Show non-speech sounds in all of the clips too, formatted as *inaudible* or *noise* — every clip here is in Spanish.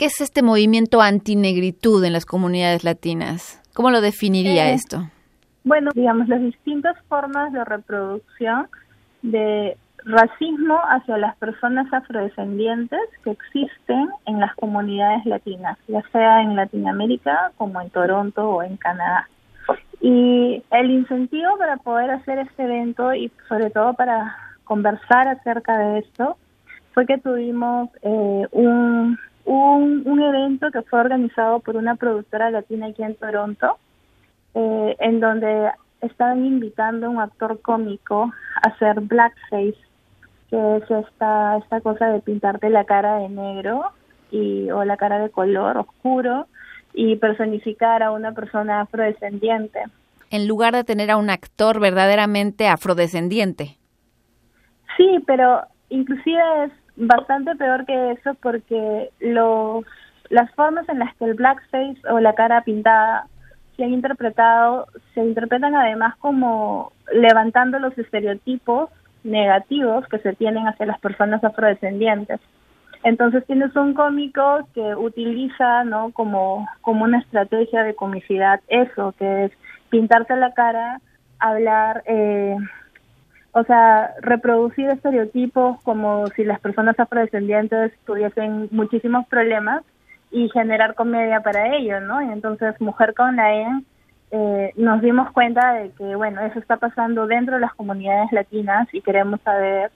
¿Qué es este movimiento antinegritud en las comunidades latinas? ¿Cómo lo definiría Eh, esto? Bueno, digamos, las distintas formas de reproducción de racismo hacia las personas afrodescendientes que existen en las comunidades latinas, ya sea en Latinoamérica como en Toronto o en Canadá. Y el incentivo para poder hacer este evento y sobre todo para conversar acerca de esto fue que tuvimos eh, un, un, un evento que fue organizado por una productora latina aquí en Toronto, eh, en donde estaban invitando a un actor cómico a hacer blackface, que es esta, esta cosa de pintarte la cara de negro y o la cara de color oscuro y personificar a una persona afrodescendiente. En lugar de tener a un actor verdaderamente afrodescendiente. Sí, pero inclusive es bastante peor que eso porque los las formas en las que el blackface o la cara pintada se han interpretado se interpretan además como levantando los estereotipos negativos que se tienen hacia las personas afrodescendientes. Entonces tienes un cómico que utiliza, ¿no? Como como una estrategia de comicidad eso, que es pintarte la cara, hablar eh, o sea, reproducir estereotipos como si las personas afrodescendientes tuviesen muchísimos problemas y generar comedia para ello, ¿no? Y entonces, Mujer con la E, eh, nos dimos cuenta de que, bueno, eso está pasando dentro de las comunidades latinas y queremos saber,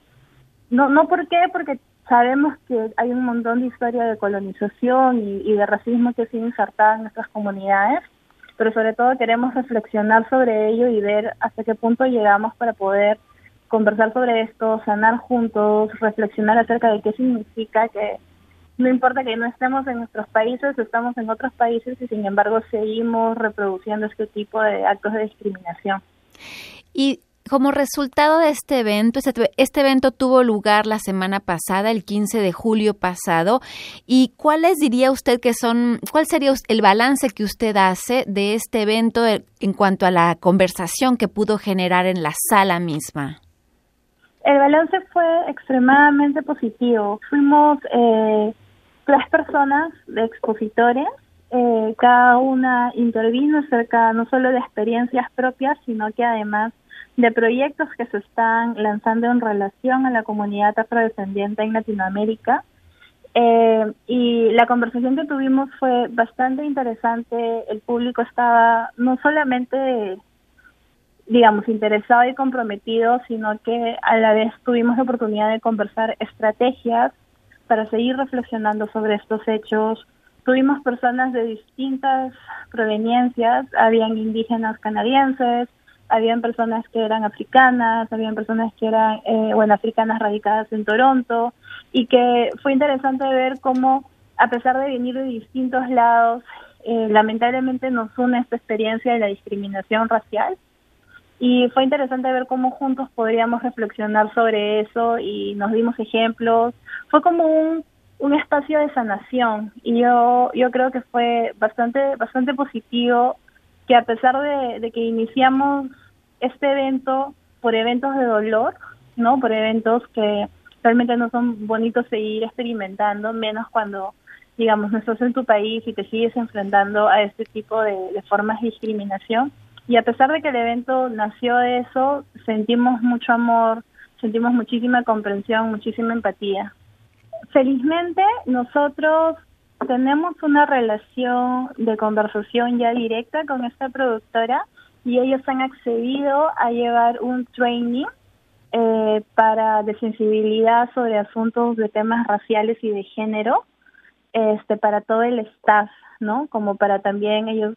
no, no por qué, porque sabemos que hay un montón de historia de colonización y, y de racismo que sigue insertada en nuestras comunidades, pero sobre todo queremos reflexionar sobre ello y ver hasta qué punto llegamos para poder conversar sobre esto, sanar juntos, reflexionar acerca de qué significa que no importa que no estemos en nuestros países, estamos en otros países y sin embargo seguimos reproduciendo este tipo de actos de discriminación. Y como resultado de este evento, este, este, evento tuvo lugar la semana pasada, el 15 de julio pasado, ¿y cuáles diría usted que son, cuál sería el balance que usted hace de este evento en cuanto a la conversación que pudo generar en la sala misma? El balance fue extremadamente positivo. Fuimos eh, tres personas de expositores, eh, cada una intervino acerca no solo de experiencias propias, sino que además de proyectos que se están lanzando en relación a la comunidad afrodescendiente en Latinoamérica. Eh, y la conversación que tuvimos fue bastante interesante. El público estaba no solamente digamos, interesado y comprometido, sino que a la vez tuvimos la oportunidad de conversar estrategias para seguir reflexionando sobre estos hechos. Tuvimos personas de distintas proveniencias, habían indígenas canadienses, habían personas que eran africanas, habían personas que eran, eh, bueno, africanas radicadas en Toronto, y que fue interesante ver cómo, a pesar de venir de distintos lados, eh, lamentablemente nos une esta experiencia de la discriminación racial y fue interesante ver cómo juntos podríamos reflexionar sobre eso y nos dimos ejemplos. Fue como un, un espacio de sanación y yo yo creo que fue bastante bastante positivo que a pesar de, que iniciamos este evento por eventos de dolor, ¿no? Por eventos que realmente no son bonitos seguir experimentando, menos cuando digamos no estás en tu país y te sigues enfrentando a este tipo de formas de discriminación y a pesar de que el evento nació de eso, sentimos mucho amor, sentimos muchísima comprensión, muchísima empatía. Felizmente nosotros tenemos una relación de conversación ya directa con esta productora y ellos han accedido a llevar un training eh, para de sensibilidad sobre asuntos de temas raciales y de género este para todo el staff, ¿no? Como para también ellos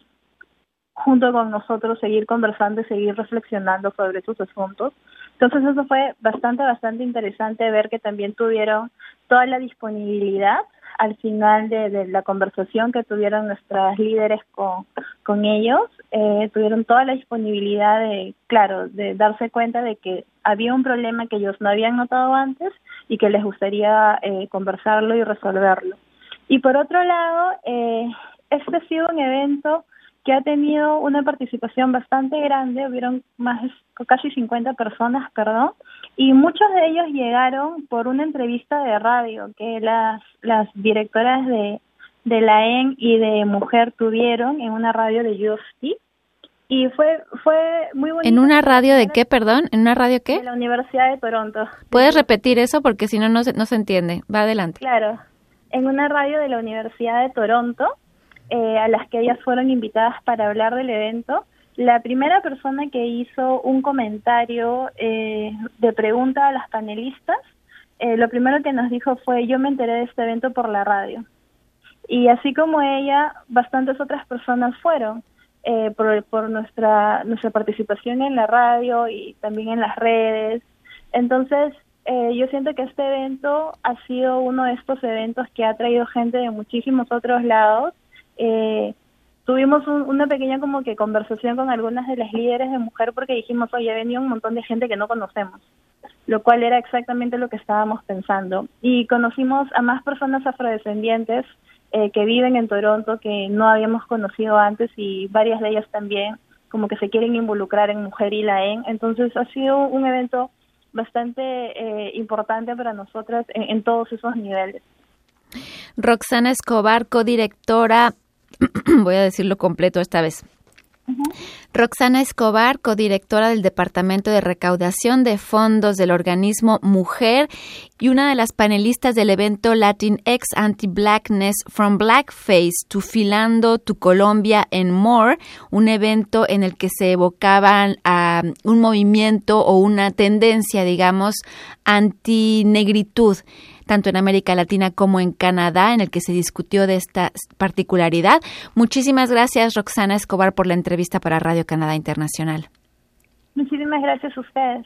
junto con nosotros seguir conversando y seguir reflexionando sobre esos asuntos. Entonces eso fue bastante, bastante interesante ver que también tuvieron toda la disponibilidad al final de, de la conversación que tuvieron nuestras líderes con, con ellos, eh, tuvieron toda la disponibilidad de, claro, de darse cuenta de que había un problema que ellos no habían notado antes y que les gustaría eh, conversarlo y resolverlo. Y por otro lado, eh, este ha sido un evento que ha tenido una participación bastante grande, hubieron más casi 50 personas, perdón, y muchos de ellos llegaron por una entrevista de radio que las las directoras de de la EN y de Mujer tuvieron en una radio de Justy y fue fue muy bonito. ¿En una radio de qué, perdón? ¿En una radio qué? De la Universidad de Toronto. ¿Puedes repetir eso? Porque si no, no se, no se entiende. Va adelante. Claro. En una radio de la Universidad de Toronto, eh, a las que ellas fueron invitadas para hablar del evento, la primera persona que hizo un comentario eh, de pregunta a las panelistas, eh, lo primero que nos dijo fue, yo me enteré de este evento por la radio. Y así como ella, bastantes otras personas fueron. Eh, por, por nuestra, nuestra participación en la radio y también en las redes. Entonces, eh, yo siento que este evento ha sido uno de estos eventos que ha traído gente de muchísimos otros lados. Eh, tuvimos una pequeña como que conversación con algunas de las líderes de mujer porque dijimos, oye, venía un montón de gente que no conocemos, lo cual era exactamente lo que estábamos pensando. Y conocimos a más personas afrodescendientes eh, que viven en Toronto que no habíamos conocido antes y varias de ellas también como que se quieren involucrar en Mujer y la EN. Entonces ha sido un evento bastante eh, importante para nosotras en, todos esos niveles. Roxana Escobar, codirectora, *clears throat* voy a decirlo completo esta vez, Roxana Escobar, codirectora del Departamento de Recaudación de Fondos del organismo Mujer y una de las panelistas del evento Latinx Anti-Blackness From Blackface to Filando to Colombia and More, un evento en el que se evocaban a un movimiento o una tendencia, digamos, anti-negritud tanto en América Latina como en Canadá, en el que se discutió de esta particularidad. Muchísimas gracias, Roxana Escobar, por la entrevista para Radio Canadá Internacional. Muchísimas gracias a ustedes.